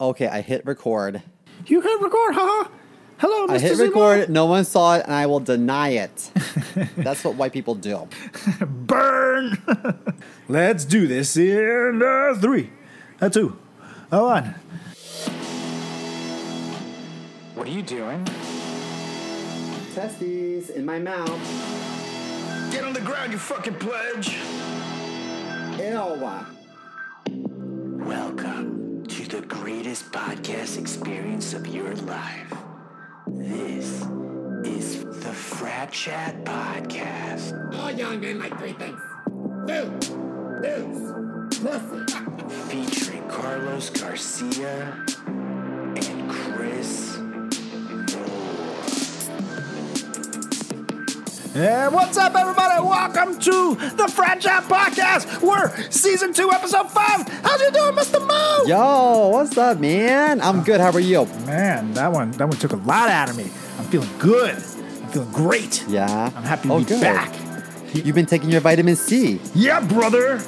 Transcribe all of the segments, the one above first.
Okay, I hit record. You hit record, haha. Hello, Mr. I hit Zemo. record. No one saw it, and I will deny it. That's what white people do. Burn. Let's do this in uh, three, a two, a one. What are you doing? Testes in my mouth. Get on the ground, you fucking pledge. Ew. Welcome to the greatest podcast experience of your life. This is the Frat Chat Podcast, All young men like three things. Food, booze, pussy. featuring Carlos Garcia And what's up, everybody? Welcome to the Frat Chat Podcast. We're season two, episode five. How's you doing, Mr. Mo? Yo, what's up, man? I'm good. How are you? Man, that one, that one took a lot out of me. I'm feeling good. I'm feeling great. Yeah. I'm happy to oh, be good. back. You've been taking your vitamin C. Yeah, brother.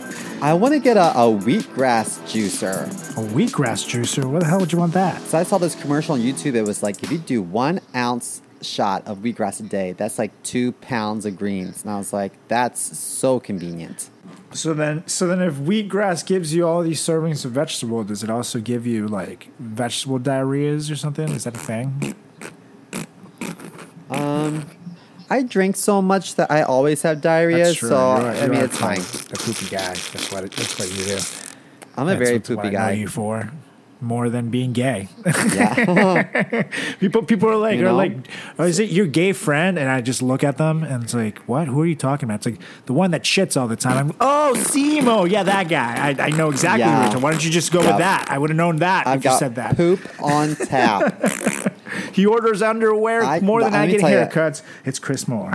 I want to get a, a wheatgrass juicer. A wheatgrass juicer. What the hell would you want that? So I saw this commercial on YouTube. It was like if you do one ounce shot of wheatgrass a day, that's like two pounds of greens. And I was like, that's so convenient. So then, so then, if wheatgrass gives you all these servings of vegetable, does it also give you like vegetable diarrheas or something? Is that a thing? Um, I drink so much that I always have diarrhea. So are- I mean, it's fine. The poopy guy. That's what. It, that's what you do. I'm a That's very poopy I know guy. you for more than being gay. Yeah. people, people are like, You are know? like, oh, is it your gay friend? And I just look at them and it's like, what? Who are you talking about? It's like the one that shits all the time. I'm, oh, Simo, yeah, that guy. I, I know exactly. Yeah. Who you're talking- Why don't you just go Yep. with that? I would have known that I've if you said that. poop on tap. He orders underwear I- more than I get haircuts. It's Chris Moore.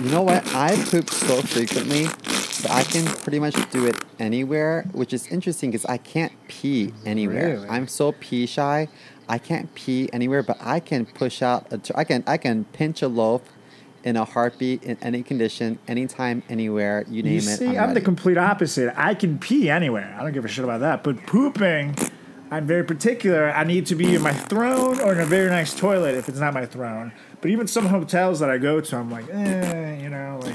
You know what? I poop so frequently that I can pretty much do it anywhere, which is interesting because I can't pee anywhere. Really? I'm so pee shy. I can't pee anywhere, but I can push out. A I can I can pinch a loaf in a heartbeat in any condition, anytime, anywhere. You name You it. see, I'm, I'm, the complete opposite. I can pee anywhere. I don't give a shit about that. But pooping, I'm very particular. I need to be in my throne or in a very nice toilet if it's not my throne. But even some hotels that I go to, I'm like, eh, you know, like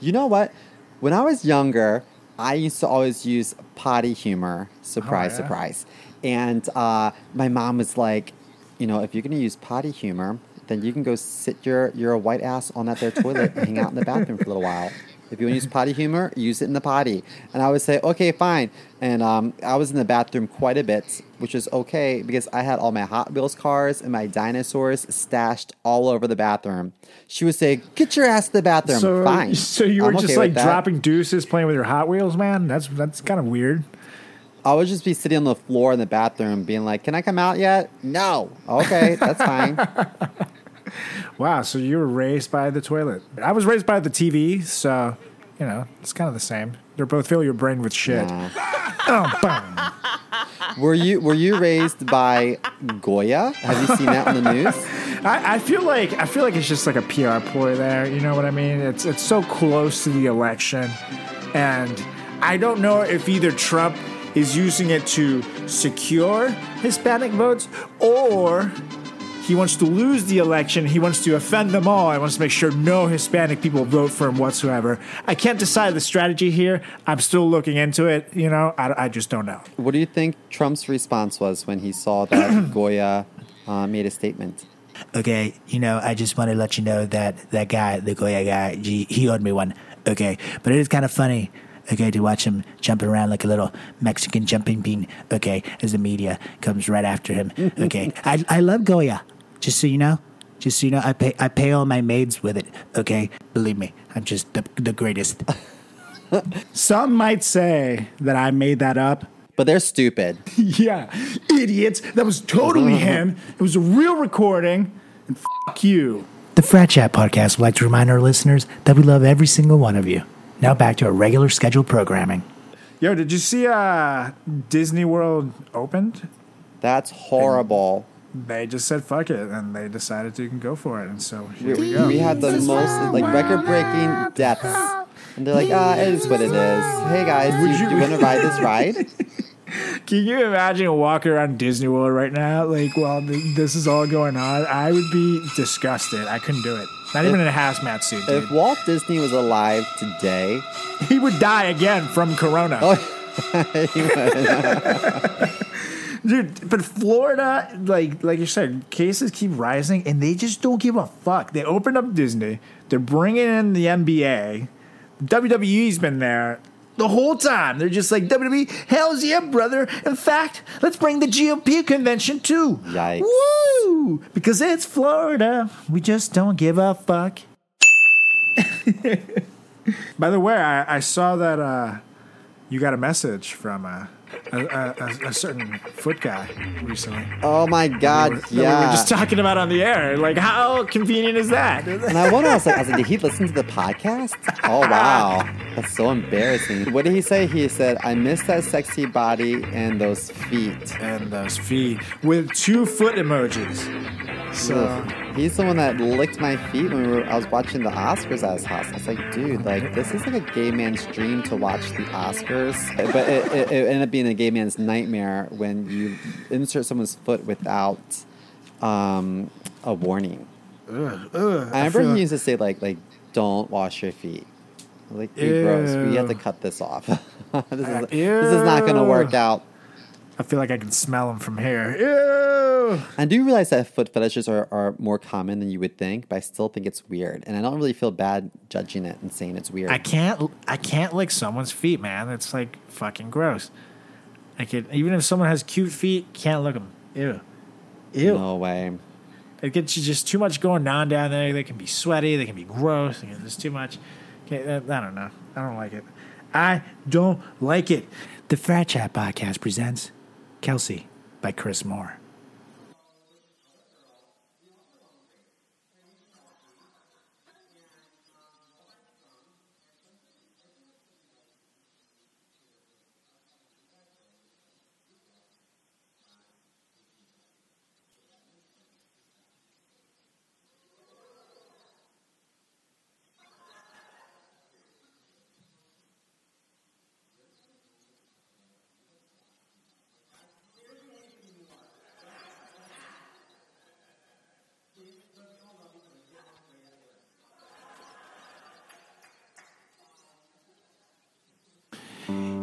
You know what? When I was younger, I used to always use potty humor. Surprise, Oh, yeah? surprise. And uh, my mom was like, you know, if you're going to use potty humor, then you can go sit your, your white ass on that there toilet and hang out in the bathroom for a little while. If you want to use potty humor, use it in the potty. And I would say, okay, fine. And um, I was in the bathroom quite a bit, which is okay because I had all my Hot Wheels cars and my dinosaurs stashed all over the bathroom. She would say, get your ass to the bathroom. so. fine. So you were I'm just okay like dropping deuces, playing with your Hot Wheels, man. That's that's kind of weird. I would just be sitting on the floor in the bathroom being like, Can I come out yet? No. Okay, that's fine. Wow. So you were raised by the toilet. I was raised by the TV, so you know it's kind of the same. They're both fill your brain with shit. Oh. Were you were you raised by Goya? Have you seen that on the news? I, I feel like I feel like it's just like a PR ploy there. You know what I mean? It's it's so close to the election, and I don't know if either Trump is using it to secure Hispanic votes or he wants to lose the election. He wants to offend them all. He wants to make sure no Hispanic people vote for him whatsoever. I can't decide the strategy here. I'm still looking into it. You know, I, I just don't know. What do you think Trump's response was when he saw that Goya uh, made a statement? Okay, you know, I just want to let you know that that guy, the Goya guy, he, he owed me one. Okay, but it is kind of funny. Okay, to watch him jumping around like a little Mexican jumping bean. Okay, as the media comes right after him. Okay, I I love Goya. Just so you know, just so you know, I pay I pay all my maids with it. Okay, believe me, I'm just the the greatest. Some might say that I made that up. But they're stupid. Yeah, idiots. That was totally him. It was a real recording. And fuck you. The Frat Chat podcast would like to remind our listeners that we love every single one of you. Now back to our regular scheduled programming. Yo, did you see uh, Disney World opened? That's horrible. They just said fuck it, and they decided to go for it, and so here we We, go. we had the most like record breaking deaths. And they're like, ah, it is what it is. Hey guys, do Would you, you- you want to ride this ride? Can you imagine walking around Disney World right now, like while th- this is all going on? I would be disgusted. I couldn't do it. Not even in a hazmat suit, dude. If Walt Disney was alive today, he would die again from Corona. he would. Dude, but Florida, like like you said, cases keep rising, and they just don't give a fuck. They opened up Disney. They're bringing in the NBA. WWE's been there the whole time. They're just like WWE. Hell's yeah, brother. In fact, let's bring the GOP convention too. Yikes. Woo! Because it's Florida. We just don't give a fuck. By the way, I, I saw that uh, you got a message from uh, a, a, a, certain foot guy recently. oh my God, we yeah. were just talking about on the air. Like, how convenient is that? and I wonder, I was like, I was like, did he listen to the podcast? Oh wow, that's so embarrassing. What did he say? He said, "I miss that sexy body and those feet." and those feet with two foot emojis. So He's the one that licked my feet when we were, I was watching the Oscars at his house. I was like, dude, like this is like a gay man's dream to watch the Oscars, but it, it, it ended up being a gay man's nightmare when you insert someone's foot without um, a warning. I remember feel- he used to say like like don't wash your feet. Like you're gross. We have to cut this off. this, is, Uh, this is not going to work out. I feel like I can smell them from here. Ew. I do realize that foot fetishes are, are more common than you would think, but I still think it's weird, and I don't really feel bad judging it and saying it's weird. I can't. I can't lick someone's feet, man. It's like fucking gross. I could even if someone has cute feet, can't lick them. Ew. Ew. No way. It gets you just too much going on down there. They can be sweaty. They can be gross. There's too much. Okay, I I don't know. I don't like it. I don't like it. The Frat Chat Podcast presents Kelsey by Chris Moore.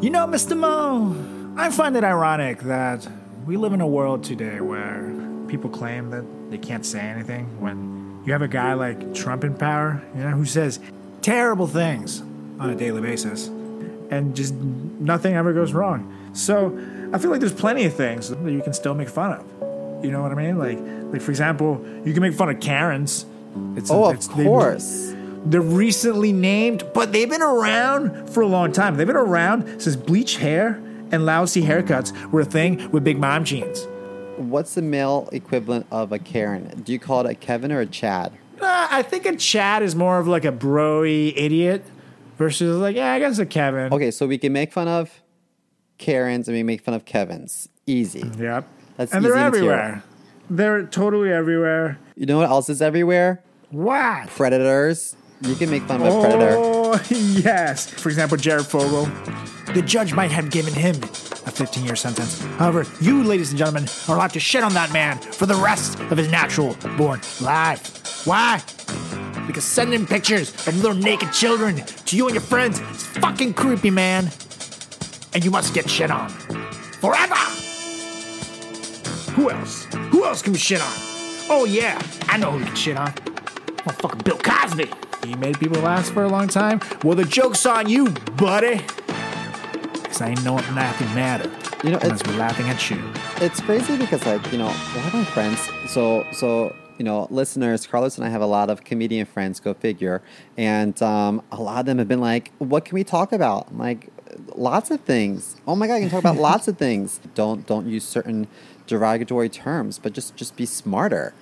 You know, Mr. Mo, I find it ironic that we live in a world today where people claim that they can't say anything when you have a guy like Trump in power, you know, who says terrible things on a daily basis and just nothing ever goes wrong. So I feel like there's plenty of things that you can still make fun of. You know what I mean? Like, like for example, you can make fun of Karens. It's Oh, of it's- they- course. They're recently named, but they've been around for a long time. They've been around since bleach hair and lousy haircuts were a thing with big mom jeans. What's the male equivalent of a Karen? Do you call it a Kevin or a Chad? Uh, I think a Chad is more of like a broy idiot versus like, yeah, I guess a Kevin. Okay, so we can make fun of Karens and we make fun of Kevins. Easy. Yep. That's and they're easy material. everywhere. They're totally everywhere. You know what else is everywhere? What? Predators. You can make fun of a predator. Oh, yes. For example, Jared Fogle. The judge might have given him a 15 year sentence. However, you, ladies and gentlemen, are allowed to shit on that man for the rest of his natural born life. Why? Because sending pictures of little naked children to you and your friends is fucking creepy, man. And you must get shit on. Forever! Who else? Who else can we shit on? Oh, yeah, I know who we can shit on. Motherfucking Bill Cosby. He made people laugh for a long time. Well, the joke's on you, buddy. Because I know nothing matter. You know, it's- we're laughing at you. it's crazy because like you know a lot of my friends so so you know listeners carlos and i have a lot of comedian friends go figure and um, a lot of them have been like what can we talk about I'm like lots of things oh my god you can talk about lots of things don't don't use certain derogatory terms but just just be smarter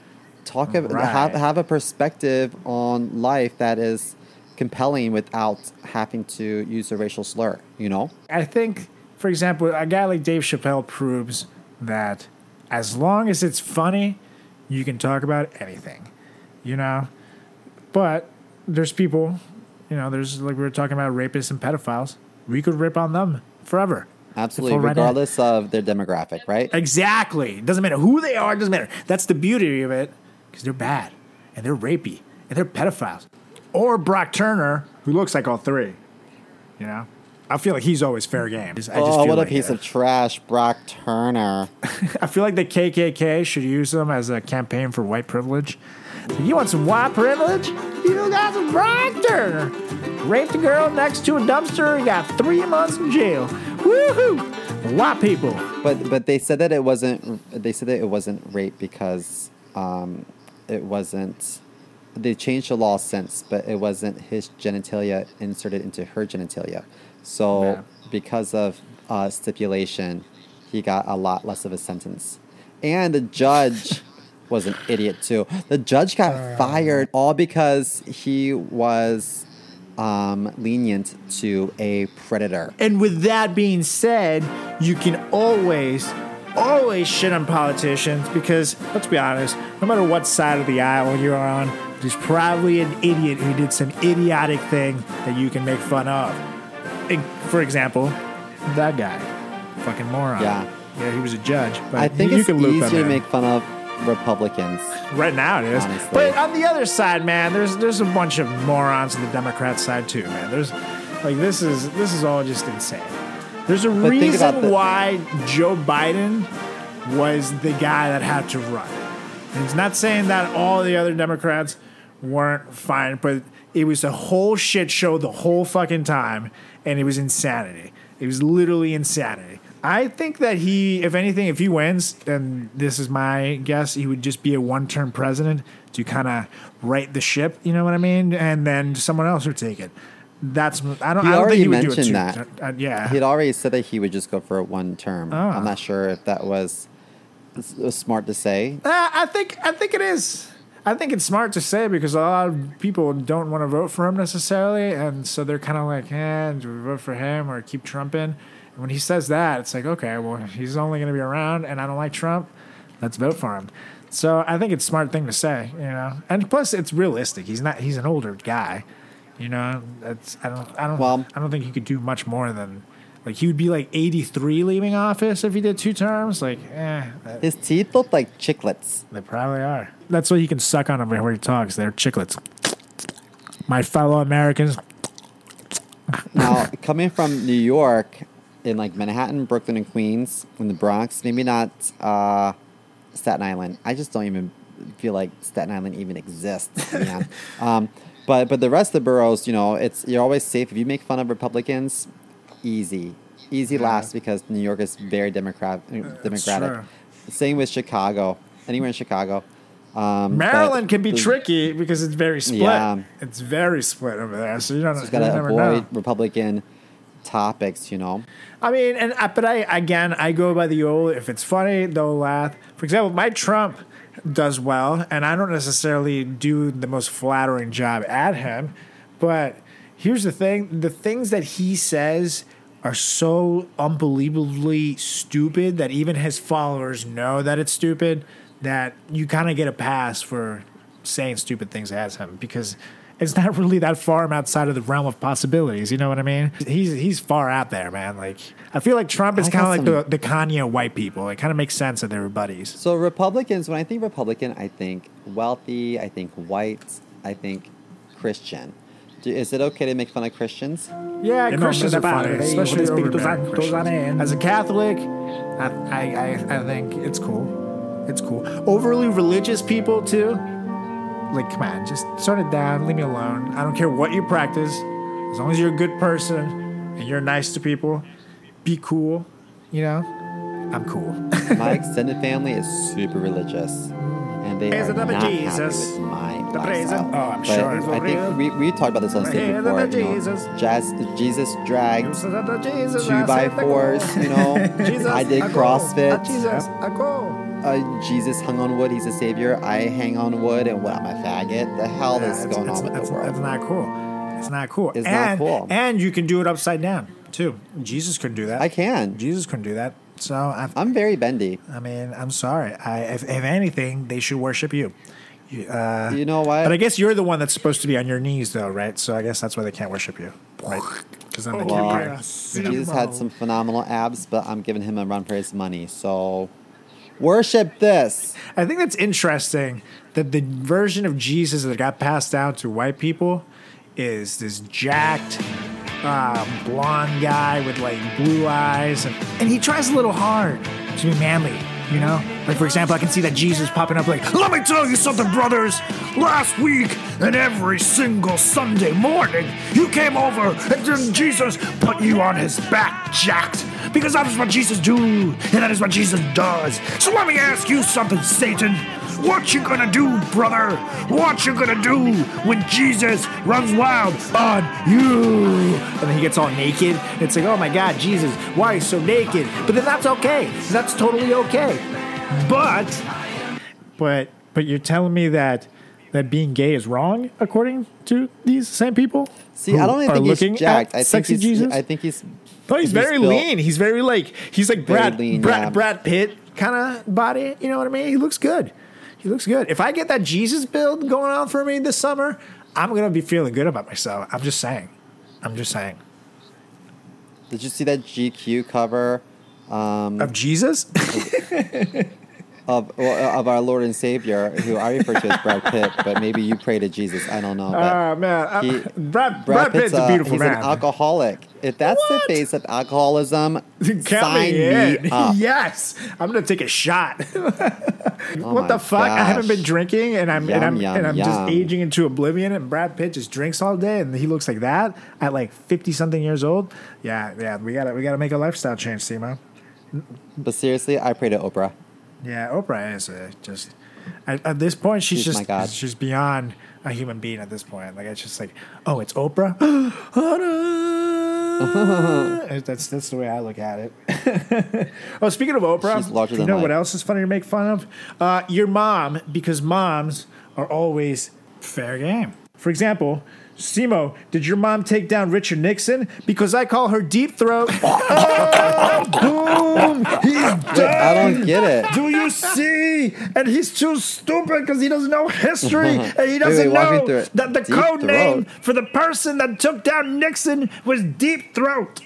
talk of, Right. have, have a perspective on life that is compelling without having to use a racial slur you know I think, for example, a guy like Dave Chappelle proves that as long as it's funny, you can talk about anything, you know? But there's people, you know, there's like we were talking about rapists and pedophiles. We could rip on them forever. Absolutely, regardless of their demographic, right? Exactly. It doesn't matter who they are. It doesn't matter. That's the beauty of it because they're bad and they're rapey and they're pedophiles. Or Brock Turner, who looks like all three. You know, I feel like he's always fair game. I just Oh, feel what a like piece it. of trash, Brock Turner. I feel like the KKK should use them as a campaign for white privilege. You want some white privilege? You got some Brock Turner. Raped a girl next to a dumpster. He got three months in jail. Woohoo! White people. But but they said that it wasn't. They said that it wasn't rape because um, it wasn't. They changed the law since, but it wasn't his genitalia inserted into her genitalia. So Yeah. because of uh, stipulation, he got a lot less of a sentence. And the judge was an idiot too. The judge got fired all because he was um, lenient to a predator. And with that being said, you can always, always shit on politicians because, let's be honest, no matter what side of the aisle you're on, there's probably an idiot who did some idiotic thing that you can make fun of. For example, that guy. Fucking moron. Yeah. Yeah, he was a judge. But I think you it's can loop easier to make fun of Republicans. Right now it is. Honestly. But on the other side, man, there's there's a bunch of morons on the Democrat side too, man. There's like this is this is all just insane. There's a But reason why Joe Biden was the guy that had to run. And it's not saying that all the other Democrats weren't fine, but it was a whole shit show the whole fucking time, and it was insanity. It was literally insanity. I think that he, if anything, if he wins, and this is my guess, he would just be a one-term president to kind of right the ship. You know what I mean? And then someone else would take it. That's I don't. He I don't already think he would do it mentioned that. Uh, yeah. He'd already said that he would just go for one term. Ah. I'm not sure if that was, was smart to say. Uh, I think I think it is. I think it's smart to say because a lot of people don't want to vote for him necessarily, and so they're kind of like, "Eh, do we vote for him or keep Trump in?" And when he says that, it's like, "Okay, well, he's only going to be around, and I don't like Trump. Let's vote for him." So I think it's a smart thing to say, you know. And plus, it's realistic. He's not. He's an older guy, you know. That's I don't. I don't. Well- I don't think he could do much more than. Like he would be like 83 leaving office if he did two terms. Like, eh, that- His teeth look like chiclets. they probably are. That's why he can suck on them before he talks. They're chiclets. My fellow Americans. Now, coming from New York, in like Manhattan, Brooklyn, and Queens, in the Bronx, maybe not uh, Staten Island. I just don't even feel like Staten Island even exists. Man. um, but but the rest of the boroughs, you know, it's you're always safe if you make fun of Republicans. Easy, easy last because New York is very democrat democratic. true. Same with Chicago. Anywhere in Chicago. Um, Maryland can be the- tricky because it's very split. Yeah. It's very split over there. So you don't you gotta avoid know. Republican topics, you know. I mean, and but I again I go by the old. If it's funny, they'll laugh. For example, my Trump does well, and I don't necessarily do the most flattering job at him. But here's the thing: the things that he says are so unbelievably stupid that even his followers know that it's stupid. That you kind of get a pass for saying stupid things as him because it's not really that far outside of the realm of possibilities. You know what I mean? He's he's far out there, man. Like I feel like Trump is kind of like some- the, the Kanye of white people. It kind of makes sense that they were buddies. So Republicans, when I think Republican, I think wealthy, I think white, I think Christian. Do- Is it okay to make fun of Christians? Yeah, En Christians nombre are del funny, especially y del Espíritu Christians. As a Catholic, I, I, I, I think it's cool. It's cool. Overly religious people too. Like, come on, just turn it down. Leave me alone. I don't care what you practice, as long as you're a good person and you're nice to people. Be cool. You know, I'm cool. My extended family is super religious, and they Praise are not of happy with my The lifestyle. oh, I'm but sure. I think we, we talked about this on stage before. You know, jazz, Jesus dragged Jesus, two by fours. You know, I did CrossFit. Jesus, Uh, Jesus hung on wood. He's a savior. I hang on wood, and what? I'm a faggot. The hell Yeah, is it's- going it's- on with it's- the world? It's not cool. It's not cool. It's not cool. And you can do it upside down too. Jesus couldn't do that. I can. Jesus couldn't do that. So I, I'm very bendy. I mean, I'm sorry. I, if, if anything, they should worship you. You, uh, You know what? but I guess you're the one that's supposed to be on your knees, though, right? So I guess that's why they can't worship you, right? because I'm the Well, camera. Jesus had some phenomenal abs, but I'm giving him a run for his money. So worship this. I think that's interesting that the version of Jesus that got passed down to white people is this jacked, um, blonde guy with like blue eyes, and, and he tries a little hard to be manly. You know, like for example, I can see that Jesus popping up like, "Let me tell you something, brothers. Last week and every single Sunday morning, you came over and then Jesus put you on his back, jacked." Because that is what Jesus do, and that is what Jesus does. So let me ask you something, Satan. What you gonna do, brother? What you gonna do when Jesus runs wild on you? And then he gets all naked. It's like, oh my God, Jesus, why are you so naked? But then that's okay. That's totally okay. But, but, but you're telling me that that being gay is wrong according to these same people? See, I don't even think he's jacked. at I think sexy he's. Jesus. I think he's. Oh, he's, very built- lean. He's very like he's like Brad lean, Brad, yeah. Brad Pitt kind of body. You know what I mean? He looks good. He looks good. If I get that Jesus build going on for me this summer, I'm gonna be feeling good about myself. I'm just saying. I'm just saying. Did you see that GQ cover um, Of Jesus? Of well, of our Lord and Savior, who I refer to as Brad Pitt, but maybe you pray to Jesus. I don't know. But Ah man, uh, he- Brad, Brad, Brad Pitt's a uh, beautiful he's man. an alcoholic. If that's What? the face of alcoholism, Count sign me me up. yes, I'm gonna take a shot. Oh what the fuck? I haven't been drinking, and I'm Yum, and I'm yum, and I'm just aging into oblivion. And Brad Pitt just drinks all day, and he looks like that at like fifty something years old. Yeah, yeah, we gotta we gotta make a lifestyle change, Simo. But seriously, I pray to Oprah. Yeah, Oprah is uh, just at, at this point she's, She's just she's beyond a human being at this point. Like it's just like, oh, it's Oprah. that's that's the way I look at it. oh, speaking of Oprah, you know what else is funny to make fun of? Uh, your mom, because moms are always fair game. For example. Simo, did your mom take down Richard Nixon? Because I call her deep throat. oh, boom! He's Wait, I don't get it. do you see? And he's too stupid because he doesn't know history and he doesn't wait, know that the Deep code name for the person that took down Nixon was Deep Throat.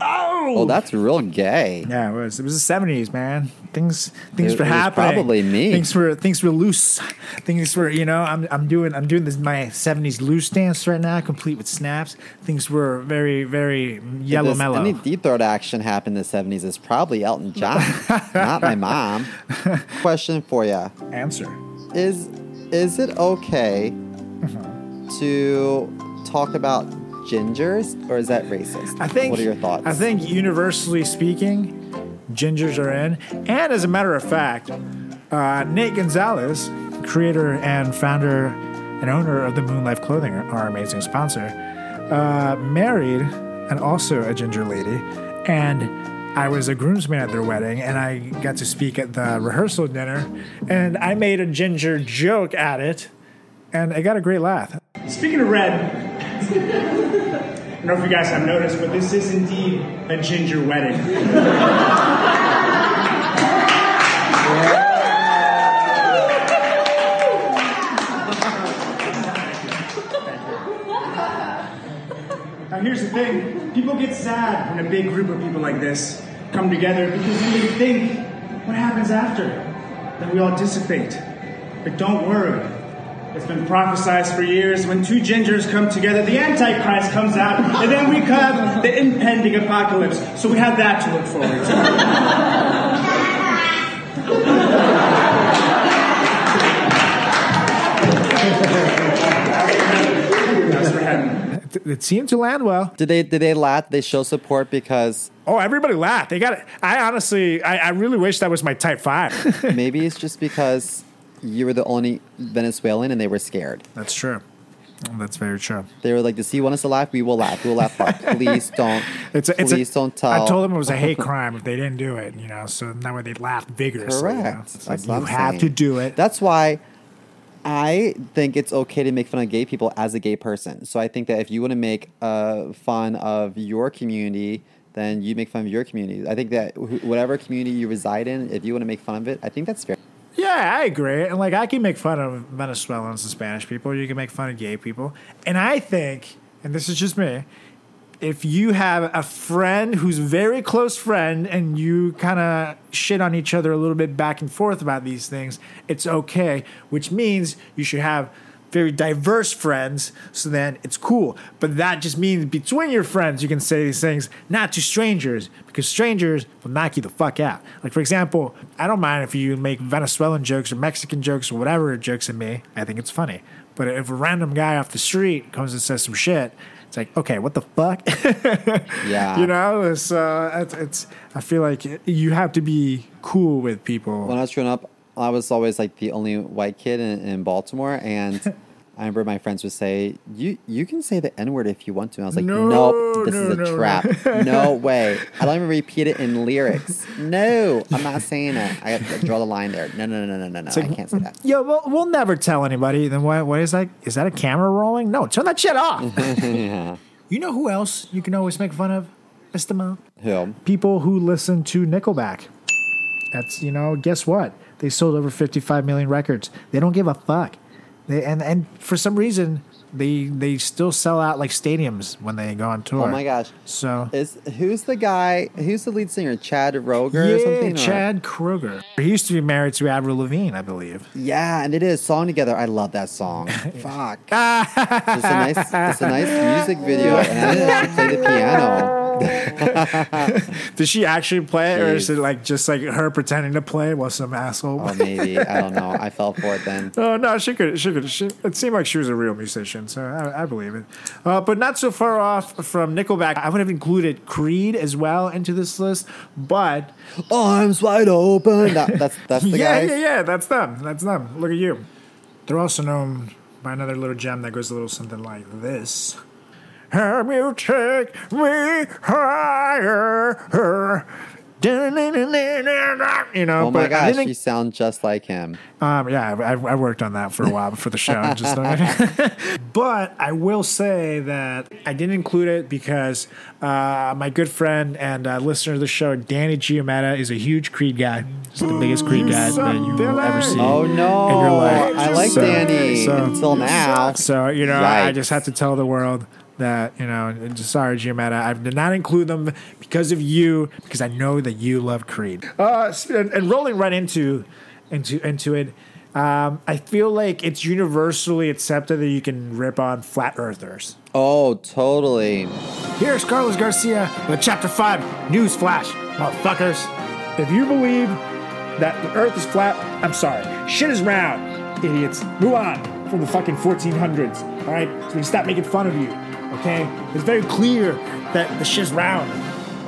Oh, Well, that's real gay. yeah, it was. It was the seventies, man. Things things It were was happening. probably me. Things were things were loose. Things were, you know, I'm I'm doing I'm doing this my seventies loose dance right now, complete with snaps. Things were very very yellow If there's mellow. Any deep throat action happened in the '70s is probably Elton John, not my mom. Question for you: Answer. Is is it okay Mm-hmm. to talk about gingers, or is that racist? I think. What are your thoughts? I think universally speaking, gingers are in. And as a matter of fact, uh, Nate Gonzalez, creator and founder and owner of the Moonlife Clothing, our amazing sponsor, uh, married and also a ginger lady, and. I was a groomsman at their wedding, and I got to speak at the rehearsal dinner, and I made a ginger joke at it, and I got a great laugh. Speaking of red, I don't know if you guys have noticed, but this is indeed a ginger wedding. Now here's the thing, people get sad when a big group of people like this come together because then they think, what happens after? Then we all dissipate. But don't worry, it's been prophesied for years when two gingers come together, the Antichrist comes out, and then we have the impending apocalypse. So we have that to look forward to. That's for heaven. It, it seemed to land well. did they did they laugh? Did they show support because Oh, everybody laughed. They got it. I honestly, I, I really wish that was my type five. maybe it's just because you were the only Venezuelan and they were scared. That's true. That's very true. They were like, "Does he want us to laugh? We will laugh. We will laugh hard. Please don't. It's a, it's a- please don't tell." I told them it was a hate crime if they didn't do it. You know, so that way they laughed vigorously. you know? Correct. That's like you have saying. to do it. That's why I think it's okay to make fun of gay people as a gay person. So I think that if you want to make uh, fun of your community, then you make fun of your community. I think that wh- whatever community you reside in, if you want to make fun of it, I think that's fair. Yeah, I agree. And like, I can make fun of Venezuelans and Spanish people. You can make fun of gay people. And I think, and this is just me, if you have a friend who's very close friend and you kind of shit on each other a little bit back and forth about these things, it's okay, which means you should have very diverse friends so then it's cool. But that just means between your friends you can say these things, not to strangers, because strangers will knock you the fuck out. Like for example, I don't mind if you make Venezuelan jokes or Mexican jokes or whatever jokes at me. I think it's funny. But if a random guy off the street comes and says some shit, it's like, okay, what the fuck? Yeah. you know, it's, uh, it's, it's, I feel like you have to be cool with people. when I was growing up, I was always like the only white kid in, in Baltimore, and I remember my friends would say, "You you can say the N word if you want to." And I was like, No, "Nope, this no, is a no, no. trap. No way. I don't even repeat it in lyrics. No, I'm not saying it. I got to draw the line there. No, no, no, no, no, no. I can't say that." Yo, we'll, we'll never tell anybody. Then what? What is that? Is that a camera rolling? No, turn that shit off. yeah. You know who else you can always make fun of, Estimo? Who? People who listen to Nickelback. That's you know, guess what? They sold over 55 million records. They don't give a fuck. They and and for some reason they they still sell out like stadiums when they go on tour. Oh my gosh. So Is who's the guy? Who's the lead singer? Chad Roger or yeah, something? or- Chad Kroeger. He used to be married to Avril Lavigne, I believe. Yeah, and they did a song together. I love that song. Fuck. it's a nice, it's a nice music video, and I didn't play the piano. Did she actually play it, or is it like just like her pretending to play while some asshole? Oh, maybe I don't know. I fell for it then. Oh no, she could. She could. She, it seemed like she was a real musician, so I, I believe it. Uh, but not so far off from Nickelback. I would have included Creed as well into this list, but Arms wide open. That, that's that's the guy. yeah, guys. yeah, yeah. That's them. That's them. Look at you. They're also known by another little gem that goes a little something like this. Have you take me higher? You know, Oh my but I gosh, didn't- you sound just like him. Um, yeah, I, I worked on that for a while before the show. I Just, but I will say that I didn't include it because uh, my good friend and uh, listener of the show, Danny Giametta, is a huge Creed guy. He's the biggest Creed guy that you will ever see. Oh no, in your life. I like So- Danny so- until now. So you know, I Yikes. just have to tell the world that you know, sorry, Giametta, I did not include them because of you, because I know that you love Creed. Uh, and, and rolling right into into into it, um, I feel like it's universally accepted that you can rip on flat earthers. Oh, totally. Here's Carlos Garcia with Chapter 5 News Flash. Motherfuckers, if you believe that the earth is flat, I'm sorry. Shit is round, idiots. Move on from the fucking 1400s, all right? So we can stop making fun of you, okay? It's very clear that the shit's round,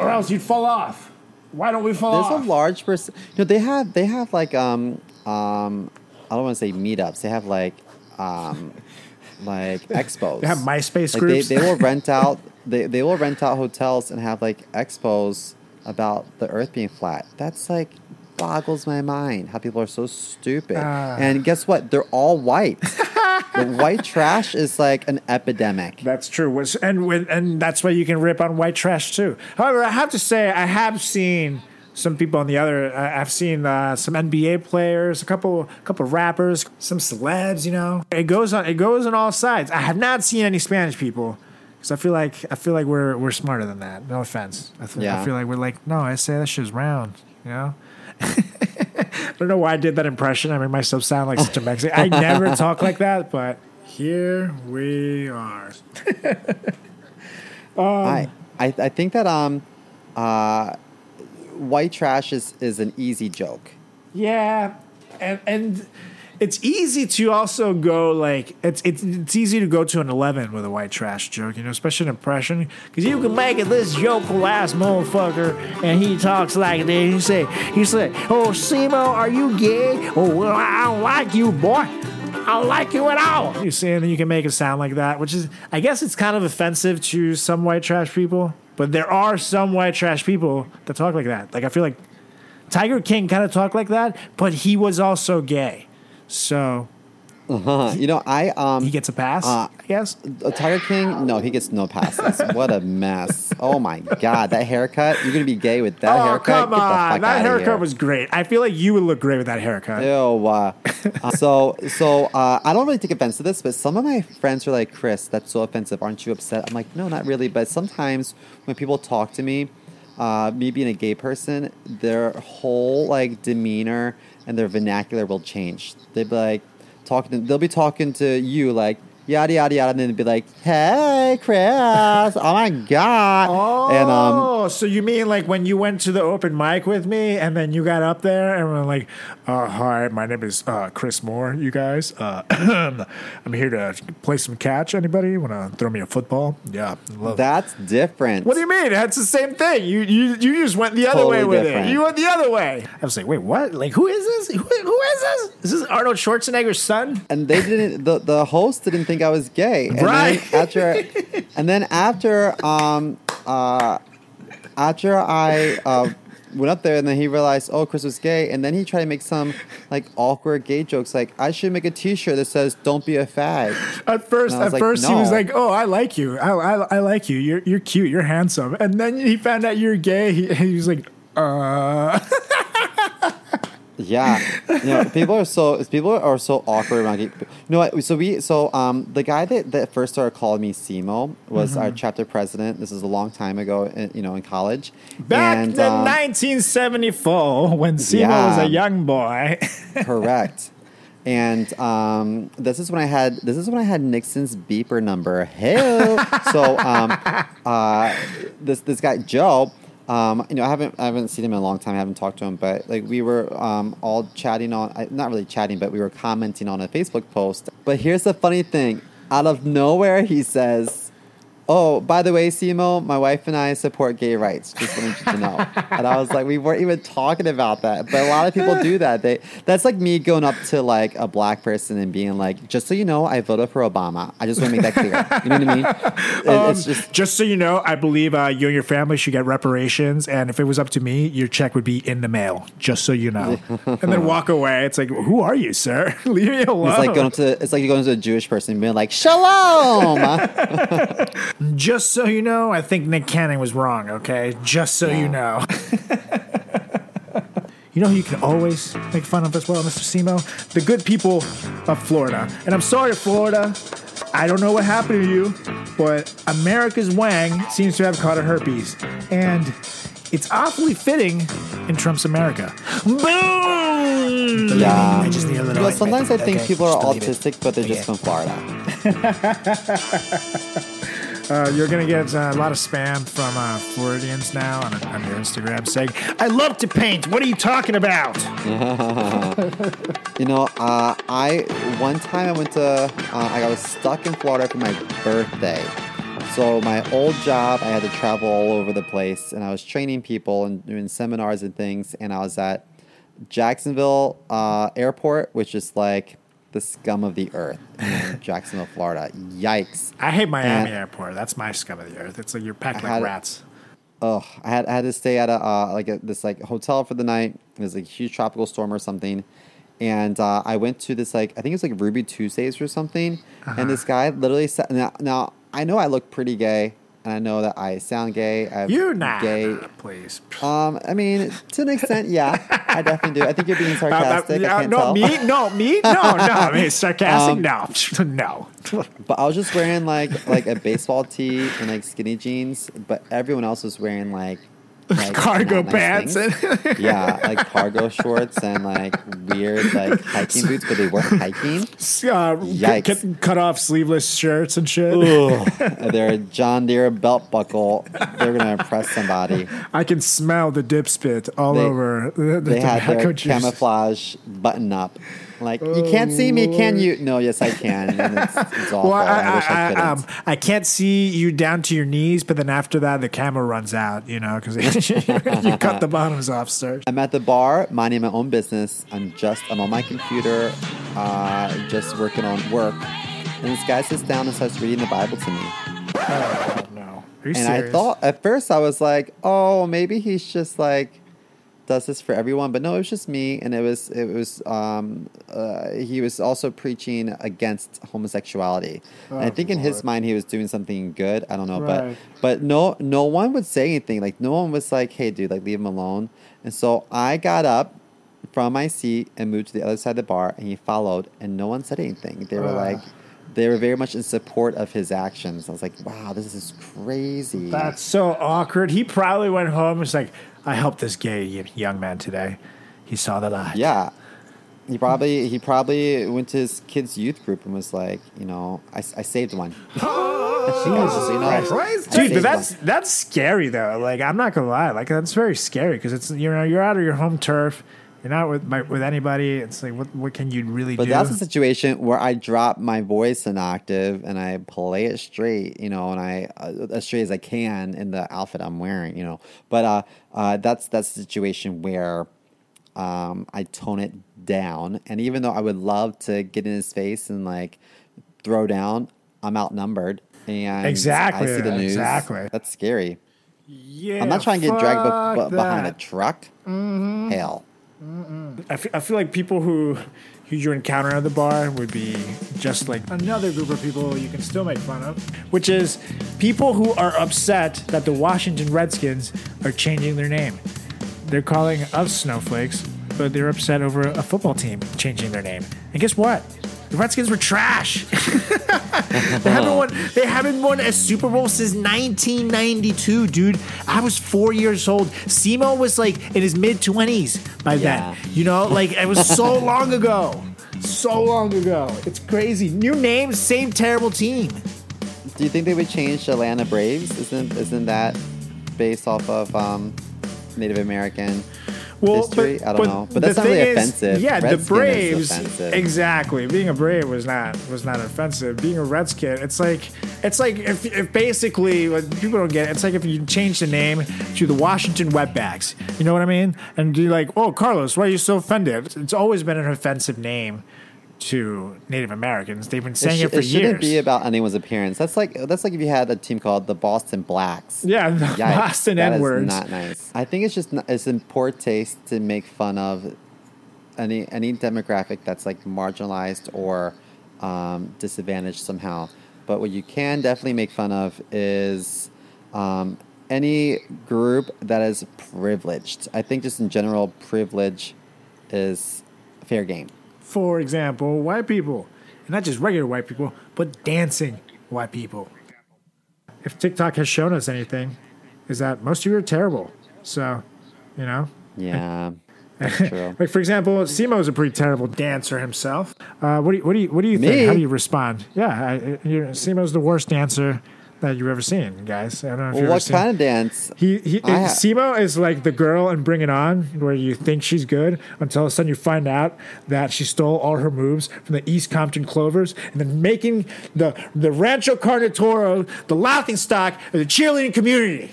or else you'd fall off. Why don't we fall There's off? a large person. You know, they have they have like um um I don't want to say meetups. They have like um like expos. They have MySpace like groups. They, they will rent out they, they will rent out hotels and have like expos about the Earth being flat. That's like boggles my mind how people are so stupid. Ah. and guess what? They're all white. the white trash is like an epidemic. That's true. And and that's why you can rip on white trash too. However, I have to say I have seen some people on the other. I've seen uh, some NBA players, a couple, couple rappers, some celebs. You know, it goes on. It goes on all sides. I have not seen any Spanish people because I feel like I feel like we're we're smarter than that. No offense. I, feel- I feel like we're like no. I say that shit's round. You know. I don't know why I did that impression. I made myself sound like such a Mexican. I never talk like that, but here we are. I, I I think that um uh white trash is is an easy joke. Yeah, and and it's easy to also go like it's it's it's easy to go to an eleven with a white trash joke, you know, especially an impression because you can make it this yokel ass motherfucker, and he talks like this. He say he say, "Oh, Simo, are you gay? Oh, well, I don't like you, boy." I don't like you at all. You see, and you can make it sound like that, which is, I guess, it's kind of offensive to some white trash people. But there are some white trash people that talk like that. Like I feel like Tiger King kind of talked like that, but he was also gay. So Uh, you know, I um, He gets a pass, uh, I guess. a Tiger King. No, he gets no passes. what a mess! Oh my god, that haircut. You're gonna be gay with that oh, haircut? come on. That haircut was great. I feel like you would look great with that haircut. Ew. Uh, uh, so, so uh, I don't really take offense to this, but some of my friends are like, "Chris, that's so offensive. Aren't you upset?" I'm like, "No, not really." But sometimes when people talk to me, uh, me being a gay person, their whole like demeanor and their vernacular will change. They'd be like talking. To, they'll be talking to you like. Yada yada yada, and then they'd be like, "Hey, Chris! Oh my god!" Oh, And um, so you mean like when you went to the open mic with me and then you got up there and were like, uh, hi, my name is uh, Chris Moore, you guys. Uh, I'm here to play some catch. Anybody want to throw me a football? Yeah. That's different. What do you mean? That's the same thing. You you you just went the other Totally way with different. it. You went the other way. I was like, wait, what? Like, who is this? Who, who is this? Is this Arnold Schwarzenegger's son? and they didn't the, the host didn't think I was gay. And Right. Then after and then after um uh after I uh went up there and then he realized oh Chris was gay and then he tried to make some like awkward gay jokes like I should make a t-shirt that says don't be a fag. At first, at like, first he was like, "Oh, I like you. I, I, I like you. You're you're cute. You're handsome." And then he found out you're gay. He, he was like, "Uh." Yeah, you know, people are so people are so awkward around. gay- Know? So we so um the guy that, that first started calling me Simo was our chapter president. This is a long time ago, in, you know, in college. Back in um, 1974, when Simo was a young boy. Correct. And um, this is when I had this is when I had Nixon's beeper number. Hey, so um, uh, this this guy Joe, um, you know, I haven't I haven't seen him in a long time. I haven't talked to him, but like we were um, all chatting on, not really chatting, but we were commenting on a Facebook post. But here's the funny thing: out of nowhere, he says. Oh, by the way, Simo, my wife and I support gay rights. Just wanted you to know. and I was like, we weren't even talking about that. But a lot of people do that. They that's like me going up to like a black person and being like, just so you know, I voted for Obama. I just want to make that clear. You know what I mean? Um, it's just just so you know, I believe uh, you and your family should get reparations. And if it was up to me, your check would be in the mail. Just so you know. and then walk away. It's like, who are you, sir? Leave me alone. it's like going up to it's like you're going to a Jewish person and being like, Shalom. Just so you know, I think Nick Cannon was wrong, okay? Just so you know. you know who you can always make fun of as well, Mr. Simo? The good people of Florida. And I'm sorry, Florida. I don't know what happened to you, but America's Wang seems to have caught a herpes. And it's awfully fitting in Trump's America. Boom! yeah. I just need a little. Well, like, sometimes I think okay, people are just believe it. autistic, but they're just Okay. from Florida. Uh, you're gonna get uh, a lot of spam from uh, Floridians now on, on your Instagram saying, "I love to paint. What are you talking about?" You know, uh, I one time I went to uh, I was stuck in Florida for my birthday. So my old job, I had to travel all over the place, and I was training people and doing seminars and things. And I was at Jacksonville uh, Airport, which is like the scum of the earth, in Jacksonville, Florida. Yikes! I hate Miami And- Airport. That's my scum of the earth. It's like you're packed I like rats. Oh, I had I had to stay at a uh, like a, this like hotel for the night. It was like a huge tropical storm or something, and uh, I went to this like I think it was like Ruby Tuesdays or something. And this guy literally said, "Now, now I know I look pretty gay, and I know that I sound gay. I have You not, gay. please. Um, I mean, to an extent, yeah, I definitely do. I think you're being Uh, sarcastic. I uh, can't no, tell. me, no, me, no, no. I mean, sarcastic, Um, no, no. But I was just wearing like like a baseball tee and like skinny jeans, but everyone else was wearing like, like Cargo nice pants things. and yeah, like cargo shorts and like weird like hiking boots, but they weren't hiking. uh, Yikes. get cut off sleeveless shirts and shit. They're John Deere belt buckle. They're gonna impress somebody. I can smell the dip spit all They- over the, the They had tobacco their juice. camouflage button up. Like you can't see me, can you? No, yes I can. It's, it's. Well, I, um, I can't see you down to your knees, but then after that, the camera runs out, you know, because you cut the bottoms off, sir. I'm at the bar, minding my own business. I'm just, I'm on my computer, uh, just working on work. And this guy sits down and starts reading the Bible to me. Oh, no. Are you And I thought, at first, I was like, oh, maybe he's just like, does this for everyone, but no, it was just me, and it was it was um, uh, he was also preaching against homosexuality. and I Oh, think in his mind he was doing something good. I don't know, Right. but but no no one would say anything. Like no one was like, "Hey, dude, like leave him alone." And so I got up from my seat and moved to the other side of the bar, and he followed, and no one said anything. They were Ah. like. They were very much in support of his actions. I was like, "Wow, this is crazy." That's so awkward. He probably went home. It's like, I helped this gay young man today. He saw the light. Yeah. He probably he probably went to his kids' youth group and was like, you know, I, I saved one. Jesus, oh, you know, Dude, but that's one. that's scary though. Like I'm not gonna lie, like that's very scary because it's you know you're out of your home turf, you're not with my, with anybody. It's like what what can you really But do? But that's a situation where I drop my voice an octave and I play it straight, you know, and I uh, as straight as I can in the outfit I'm wearing, you know. But uh, uh, that's that's a situation where um, I tone it down, and even though I would love to get in his face and like throw down, I'm outnumbered, and Exactly, I see the news. exactly. That's scary. yeah, I'm not trying to get dragged be- be- behind a truck. Hell. I feel, I feel like people who who you encounter at the bar would be just like another group of people you can still make fun of, which is people who are upset that the Washington Redskins are changing their name. They're calling us snowflakes, but they're upset over a football team changing their name. And guess what? The Redskins were trash. they haven't won. They haven't won a Super Bowl since 1992, dude. I was four years old. Simo was like in his mid 20s by Yeah. then. You know, like it was so long ago. So long ago. It's crazy. New name, same terrible team. Do you think they would change Atlanta Braves? Isn't isn't that based off of um, Native American history? I don't know, but that's not really thing is- offensive. Yeah, Redskin the Braves. Exactly. Being a Brave was not was not offensive. Being a Redskin, it's like it's like if, if basically what people don't get. it, It's like if you change the name to the Washington Wetbacks. You know what I mean? And you're like, oh, Carlos, why are you so offended? It's always been an offensive name to Native Americans. They've been It, saying sh- it, for years. it shouldn't be about anyone's appearance. That's like that's like if you had a team called the Boston Blacks. yeah, the Yikes, Boston N words. Not nice. I think it's just not, it's in poor taste to make fun of any any demographic that's like marginalized or um, disadvantaged somehow. But what you can definitely make fun of is um, any group that is privileged. I think just in general, privilege is fair game. For example, white people, and not just regular white people, but dancing white people. If TikTok has shown us anything, is that most of you are terrible. So, you know, Yeah, true. like for example, Simo is a pretty terrible dancer himself. Uh, what do you, what do you, what do you think? Me? How do you respond? Yeah, I, Simo's the worst dancer that you've ever seen, guys. I don't know if Well, you've what ever seen. kind of dance? He, he ha- Simo is like the girl in Bring It On, where you think she's good until all of a sudden you find out that she stole all her moves from the East Compton Clovers, and then making the the Rancho Carne Toro the laughing stock of the cheerleading community.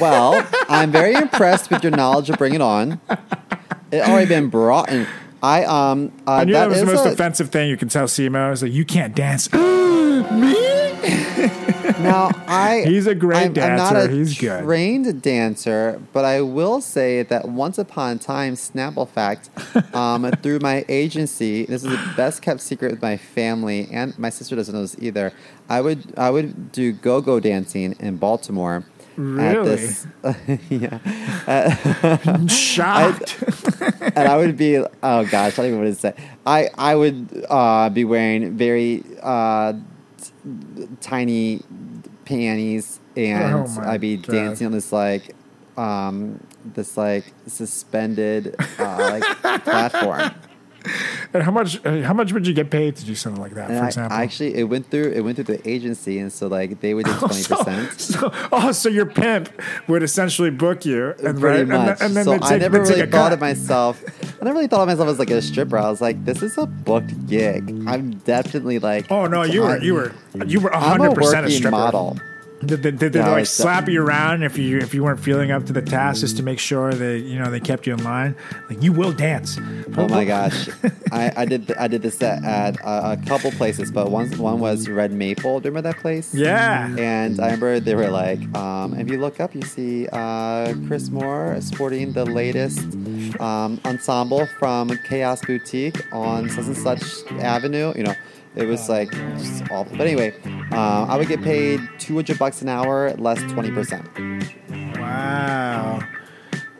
Well, I'm very impressed with your knowledge of Bring It On. It already been brought in. I um uh, I knew that, that was the most a- offensive thing you can tell Simo is like you can't dance. Now I He's a great I'm, I'm not dancer. a He's good. trained dancer, but I will say that once upon a time, Snapple Fact, um, through my agency, this is the best kept secret with my family, and my sister doesn't know this either. I would I would do go go dancing in Baltimore. At Really? this, yeah. Shocked. and I would be oh gosh, I don't even know what to say. I I would uh, be wearing very uh, tiny panties, and Oh I'd be God. dancing on this like um, this like suspended uh, like platform. and how much uh, how much would you get paid to do something like that? And for I, example, actually it went through it went through the agency, and so like they would do twenty percent. so, oh, so your pimp would essentially book you, and right, and, then- and then so take, I never really thought cut. of myself. I never really thought of myself as like a stripper. I was like, this is a booked gig. I'm definitely like. Oh no, you were you were you were hundred percent a stripper. model. Did, they- did they No, like slap you around if you if you weren't feeling up to the task just to make sure that you know they kept you in line? Like you will dance. Oh my gosh, I, I did I did this at, at a, a couple places, but one one was Red Maple. Do you remember that place? Yeah. And I remember they were like, um, if you look up, you see uh, Chris Moore sporting the latest um, ensemble from Chaos Boutique on such and such Avenue. You know, it was like just awful. But anyway, uh, I would get paid 200 bucks an hour, less 20%. Wow.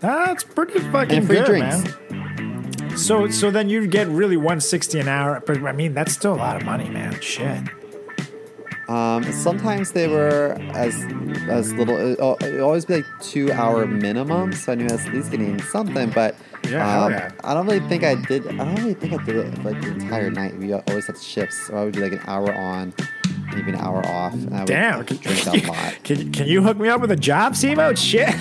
That's pretty fucking And free good, drinks. man. So so then you'd get really 160 an hour, but I mean that's still a lot of money, man. Shit. Um, sometimes they were as as little. It, always be like two hour minimum, so I knew I was at least getting something. But Yeah, um, yeah. I don't really think I did. I don't really think I did it for like the entire night. We always had shifts, so I would be like an hour on, maybe an hour off. And I would Damn. drink a lot. Can, can you hook me up with a job, Simo? Shit.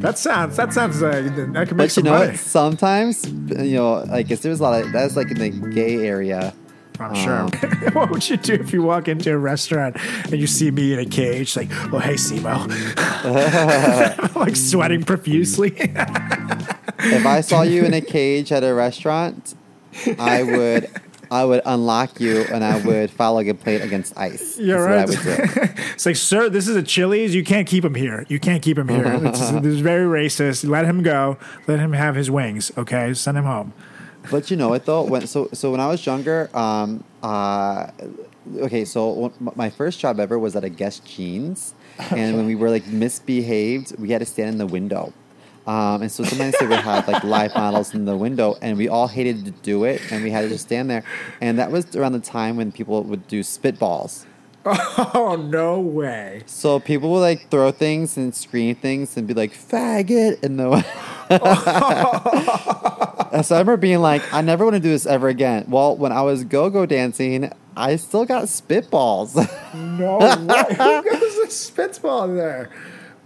that sounds that sounds uh, that could make But you know money. what? Sometimes you know, like, 'cause there's a lot of that's like in the gay area. I'm sure. Um, what would you do if you walk into a restaurant and you see me in a cage, like, oh hey Simo, like sweating profusely? If I saw you in a cage at a restaurant, I would. I would unlock you and I would file a complaint against ICE. You're right. what I would do. it's like, sir, this is a Chili's. You can't keep him here. You can't keep him here. It's, this is very racist. Let him go. Let him have his wings. Okay, send him home. But you know what though? When so so when I was younger, um, uh, okay, so my first job ever was at a Guess Jeans, and when we were like misbehaved, we had to stand in the window. Um, and so sometimes they would have like live models in the window, and we all hated to do it, and we had to just stand there. And that was around the time when people would do spitballs. Oh no way! So people would like throw things and scream things and be like faggot in the. And so I remember being like, I never want to do this ever again. Well, when I was go-go dancing, I still got spitballs, No way! Who goes a spitball there?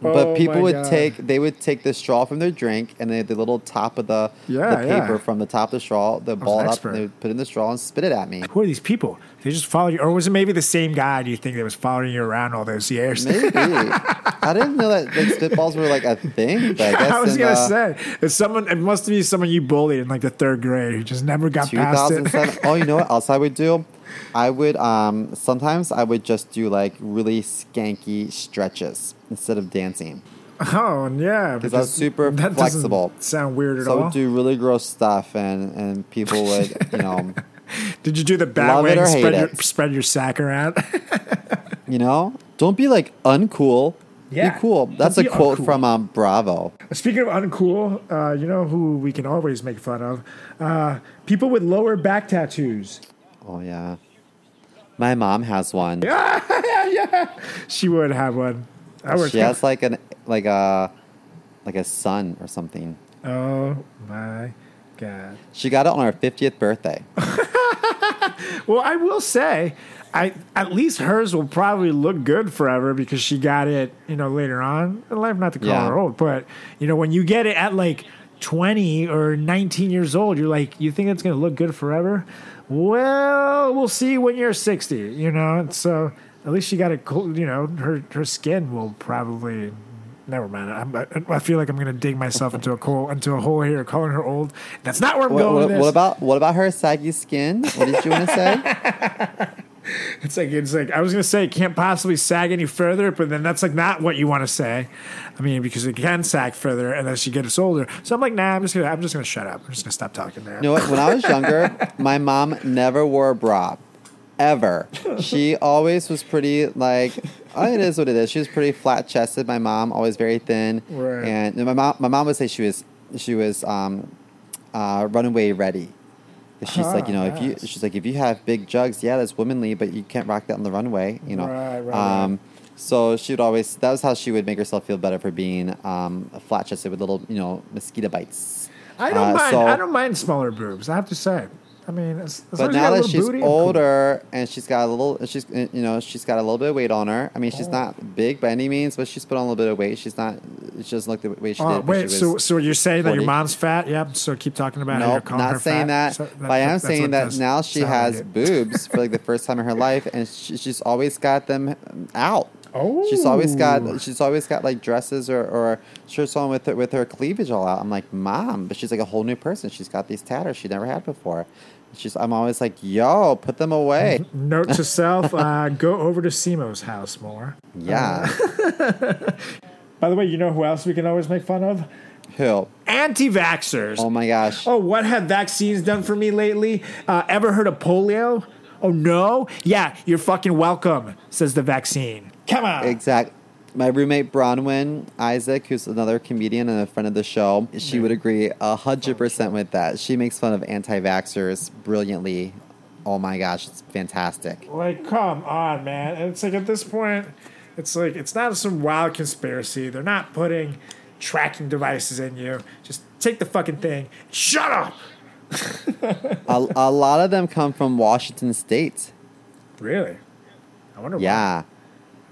But Oh, people would God. take they would take the straw from their drink and they had the little top of the Yeah, the yeah. paper from the top of the straw, the ball up, and they would put it in the straw and spit it at me. Who are these people? They just followed you, or was it maybe the same guy? Do you think that was following you around all those years? Maybe I didn't know that like spitballs were like a thing. But I guess I was in, gonna uh, say, it's someone. It must be someone you bullied in like the third grade who just never got past it. oh, you know what else I would do? I would um, sometimes I would just do like really skanky stretches instead of dancing. Oh yeah, Because I was super that flexible. Sound weird at So I all. would do really gross stuff, and and people would you know Did you do the bat wing? Spread your, spread your sack around. you know don't be like uncool. Yeah, Be cool. don't That's a quote uncool. from um, Bravo. Speaking of uncool, uh, you know who we can always make fun of? Uh, people with lower back tattoos. Oh yeah, my mom has one. Yeah. yeah. She would have one. I. She has like an like a like a son or something. oh my god. She got it on her fiftieth birthday. Well, I will say, I at least hers will probably look good forever because she got it, you know, later on in life. Not to call Yeah. her old, but you know, when you get it at like twenty or nineteen years old, you're like, you think it's gonna look good forever? Well, we'll see when you're sixty. You know, so at least she got it. Cool, you know, her her skin will probably. Never mind. I'm, I, I feel like I'm gonna dig myself into a hole into a hole here, calling her old. That's not where I'm What, going. what, with what about what about her saggy skin? What did you want to say? It's like it's like I was gonna say it can't possibly sag any further, but then that's like not what you want to say. I mean, because it can sag further, and as she gets older, so I'm like, nah, I'm just gonna I'm just gonna shut up. I'm just gonna stop talking there. You know what? When I was younger, my mom never wore a bra, ever. She always was pretty like. Oh, it is what it is. She was pretty flat chested. My mom always very thin, Right. and my mom. My mom would say she was she was um, uh, runaway ready. She's like, you know, if you she's like, if you have big jugs, yeah, that's womanly, but you can't rock that on the runway, you know. Right, right, um, So she would always. That was how she would make herself feel better for being um, flat chested with little, you know, mosquito bites. I don't Uh, mind. so- I don't mind smaller boobs. I have to say. I mean, as, as But now a that she's booty, I'm cool. older and she's got a little, she's you know she's got a little bit of weight on her. I mean, Oh. she's not big by any means, but she's put on a little bit of weight. She's not. She doesn't look the way she Oh, did. wait, she so so you're saying that your mom's fat? Yep. So keep talking about you're Nope, not saying fat. that. So but I am saying that now she has like boobs for like the first time in her life, and she, she's always got them out. Oh. She's always got oh. she's always got like dresses or, or shirts on with her, with her cleavage all out. I'm like, mom, but she's like a whole new person. She's got these tatters she never had before. She's I'm always like, yo, put them away. Note to self: uh, go over to Simo's house more. Yeah. By the way, you know who else we can always make fun of? Who? Anti-vaxxers. Oh my gosh. Oh, what have vaccines done for me lately? Uh, ever heard of polio? Oh no? Yeah, you're fucking welcome, says the vaccine. Come on. Exact. My roommate Bronwyn Isaac, who's another comedian and a friend of the show, she would agree hundred percent with that. She makes fun of anti-vaxxers brilliantly. Oh my gosh, it's fantastic. Like, come on, man. And it's like at this point, it's like it's not some wild conspiracy. They're not putting tracking devices in you. Just take the fucking thing. Shut up. a, a lot of them come from Washington State. Really? I wonder. Why. Yeah,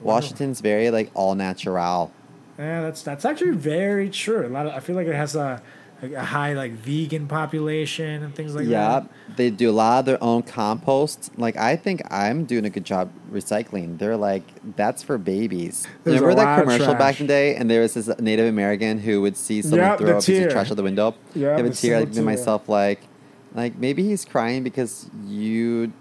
Washington's very like all natural. Yeah, that's that's actually very true. A lot of I feel like it has a a high like vegan population and things like Yeah, that. Yeah, they do a lot of their own compost. Like I think I'm doing a good job recycling. They're like that's for babies. There's Remember that commercial back in the day, and there was this Native American who would see someone Yep, throw a piece of trash out the window. Yeah, have a tear. Think to myself like, like maybe he's crying because you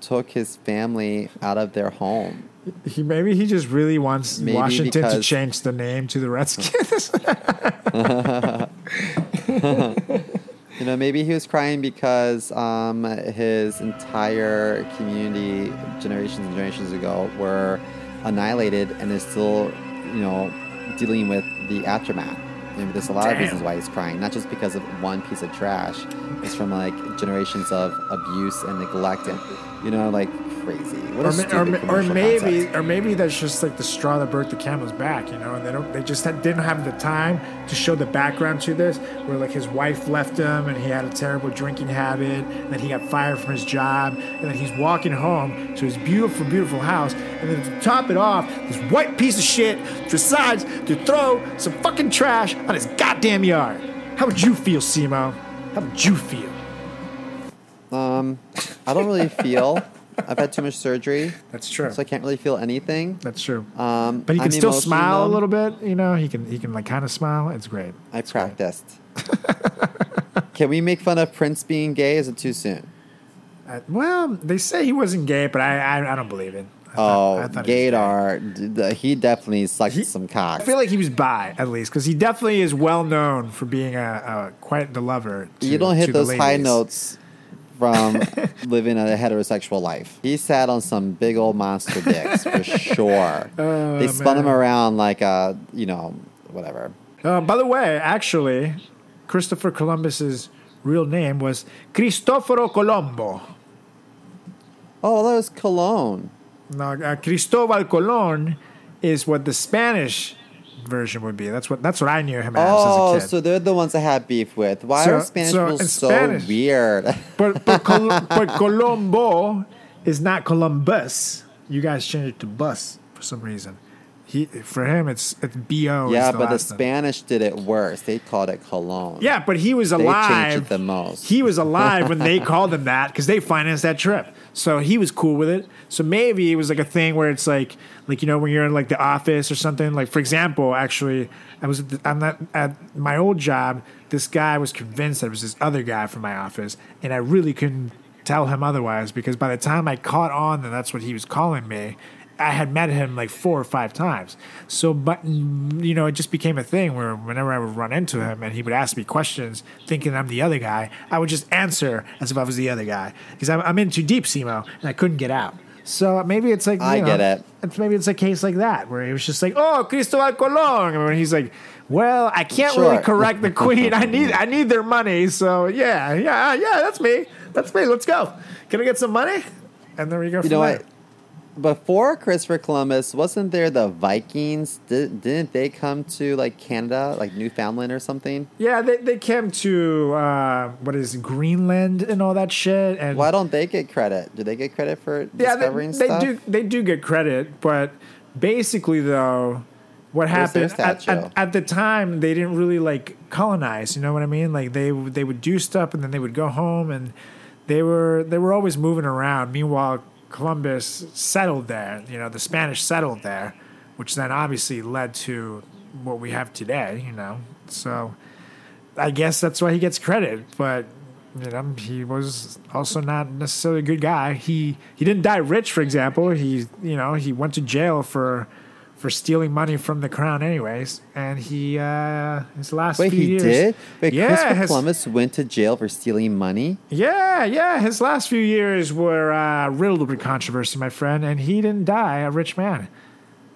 took his family out of their home. He maybe he just really wants Maybe Washington to change the name to the Redskins. You know, maybe he was crying because um, his entire community, generations and generations ago, were annihilated, and is still, you know, dealing with the aftermath. There's a lot of reasons why he's crying, not just because of one piece of trash. It's from like generations of abuse and neglect, and you know, like crazy. What or, ma- or, ma- or maybe concept. or maybe that's just like the straw that broke the camel's back, you know, and they don't they just had, didn't have the time to show the background to this, where like his wife left him and he had a terrible drinking habit, and then he got fired from his job, and then he's walking home to his beautiful, beautiful house, and then to top it off, this white piece of shit decides to throw some fucking trash on his goddamn yard. How would you feel, Simo? How would you feel? Um, I don't really feel. I've had too much surgery, That's true. so I can't really feel anything. That's true. Um, But he can I'm still smile a little bit, you know. He can he can like kind of smile. It's great. I practiced. Can we make fun of Prince being gay? Is it too soon? Uh, well, they say he wasn't gay, but I I, I don't believe it. I Oh, thought- thought he was gay. Gaydar, d- the- he definitely sucked He- some cock. I feel like he was bi at least because he definitely is well known for being a, a quite the lover. To, you don't hit those high notes from living a heterosexual life. He sat on some big old monster dicks for sure. they spun him Oh, around like a, you know, whatever. Uh, by the way, actually, Christopher Columbus's real name was Cristoforo Colombo. Oh, that was Colon. Now, uh, Cristobal Colon is what the Spanish version would be. That's what that's what I knew him as Oh, as so they're the ones I had beef with. Why So- are Spanish so people so Spanish- weird? but but, Col- but Colombo is not Columbus. You guys changed it to bus for some reason. He for him it's it's B O. yeah, but the. Spanish did it worse. They called it Colon. Yeah, but he was alive. They changed it the most. He was alive when they called him that because they financed that trip. So he was cool with it. So maybe it was like a thing where it's like, like you know, when you're in like the office or something. Like for example, actually, I was at the, I'm not at my old job. This guy was convinced that it was this other guy from my office, and I really couldn't tell him otherwise because by the time I caught on that that's what he was calling me, I had met him like four or five times. So, but you know, it just became a thing where whenever I would run into him and he would ask me questions, thinking I'm the other guy, I would just answer as if I was the other guy because I'm, I'm in too deep, Simo, and I couldn't get out. So maybe it's like you I know, get it. It's maybe it's a case like that where he was just like, "Oh, Cristobal Colon," and when he's like, "Well, I can't really correct the queen. I need I need their money. So yeah, yeah, yeah. That's me. That's me. Let's go. Can I get some money?" And there we go. You know what? Before Christopher Columbus, wasn't there the Vikings? Did, didn't they come to like Canada, like Newfoundland or something? Yeah, they, they came to uh, what is Greenland and all that shit. And Why don't they get credit? Do they get credit for yeah, they, discovering they stuff? do they do get credit, but basically though, what happened at, at, at the time they didn't really like colonize. You know what I mean? Like they they would do stuff and then they would go home and they were they were always moving around. Meanwhile, Columbus settled there. You know, the Spanish settled there, which then obviously led to what we have today. You know, so I guess that's why he gets credit, but. You know, he was also not necessarily a good guy. He he didn't die rich, for example. He you know he went to jail for for stealing money from the crown, anyways. And he uh, his last Wait, few he years, did? Wait, yeah, Christopher his- Columbus went to jail for stealing money? yeah, yeah. His last few years were uh, riddled with controversy, my friend, and he didn't die a rich man.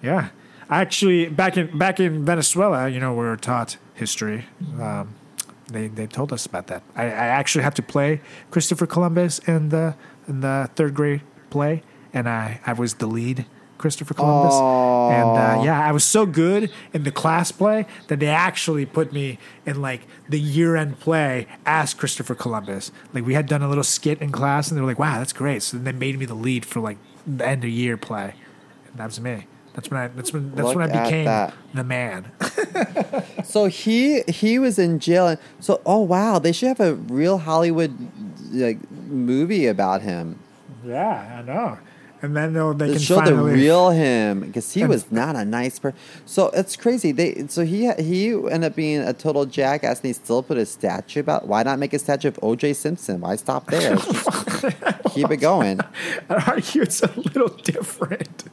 Yeah, actually, back in back in Venezuela, you know, we were taught history. Um, they they told us about that. I, I actually had to play Christopher Columbus in the in the third grade play, and I I was the lead. Christopher Columbus, and uh, yeah, I was so good in the class play that they actually put me in like the year-end play as Christopher Columbus. Like we had done a little skit in class, and they were like, "Wow, that's great!" So then they made me the lead for like the end of year play, and that was me. That's when I. That's when. That's Look when I became that. the man. So he he was in jail. And, so oh wow, they should have a real Hollywood like movie about him. yeah, I know. And then they'll, they To can show the real him because he And- was not a nice person. So it's crazy. They so he he ended up being a total jackass, and he still put a statue about. Why not make a statue of O.J. Simpson? Why stop there? Just keep it going. I'd argue it's a little different.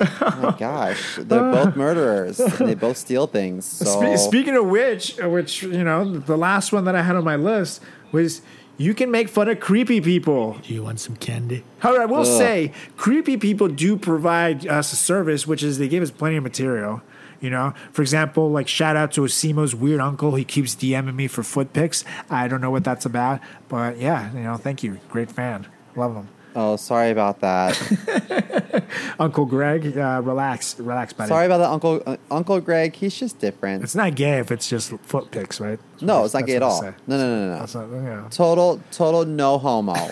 Oh my gosh, they're both murderers. and they both steal things. So Spe- speaking of which, which you know, the last one that I had on my list was you can make fun of creepy people. Do you want some candy? However, I will Ugh. say creepy people do provide us a service, which is they give us plenty of material. You know, for example, like shout out to Osimo's weird uncle. He keeps DMing me for foot pics. I don't know what that's about, but yeah, you know, thank you, great fan, love him. Oh, sorry about that. Uncle Greg, uh, relax, relax, buddy. sorry about that, Uncle uh, Uncle Greg. He's just different. It's not gay if it's just foot pics, right? no, it's not gay at all. No, no, no, no. That's not, know. Total, total no homo.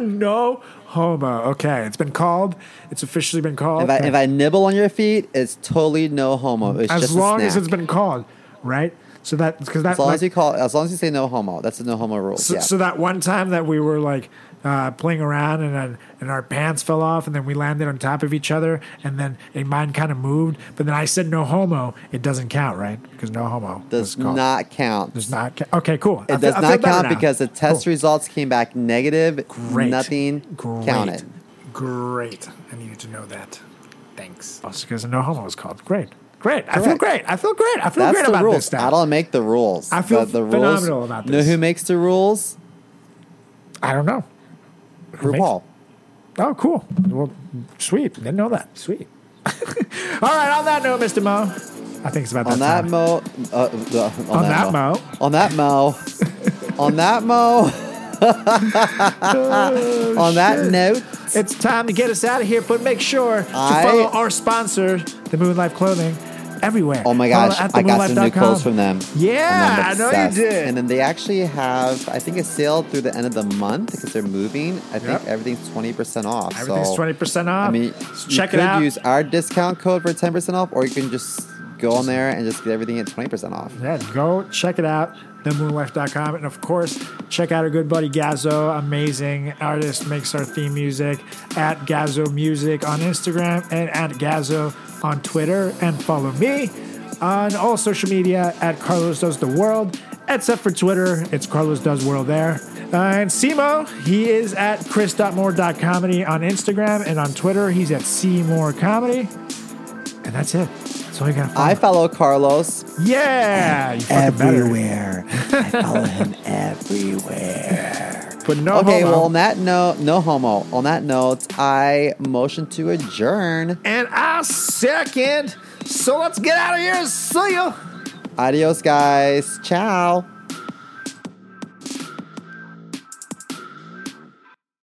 No homo. Okay, it's been called. It's officially been called. if I if I nibble on your feet, it's totally no homo. It's as a long as it's been called, right? So that because that As long like, as you call, as long as you say no homo, that's the no homo rule. so, yeah. so that one time that we were like uh, playing around and then and our pants fell off and then we landed on top of each other and then a mine kind of moved, but then I said no homo. It doesn't count, right? Because no homo does not count. does not. Okay, cool. It feel- does feel not count now. because the test Cool. results came back negative. Great. Nothing Great. counted. Great. I needed to know that. Thanks. Also, because no homo is called. Great. Great. I feel Correct. great. I feel great. I feel That's great the about rules. this I don't make the rules. I feel the, the phenomenal rules, about Know who makes the rules? I don't know. RuPaul. Oh, cool. Well, sweet. Didn't know that. Sweet. All right. On that note, Mr. Mo, I think it's about On that time. mo, uh, uh, on, On that mo. on that mo, on that mo, on that note, It's time to get us out of here, but make sure to I- follow our sponsor, the Moon Life Clothing, everywhere. oh my gosh, I got some new clothes from them. Yeah, I'm know you did. And then they actually have, I think, a sale through the end of the month because they're moving. I think everything's twenty percent off. Everything's so, twenty percent off. I mean, check it out. use our discount code for ten percent off, or you can just go on there and just get everything at twenty percent off. Yeah, go check it out, themoonlife.com. And of course, check out our good buddy Gazo, amazing artist, makes our theme music at Gazo Music on Instagram and at Gazo on Twitter. And follow me on all social media at Carlos Does the World, except for Twitter. It's Carlos Does World there. Uh, and Simo, he is at chris.moore.comedy on Instagram and on Twitter. He's at Seymour Comedy. And that's it. All you got. I follow Carlos. Yeah, you. Everywhere. I follow him everywhere. But no okay, homo. well, on that note, no homo. On that note, I motion to adjourn. and I second. So let's get out of here. See ya. Adios, guys. Ciao.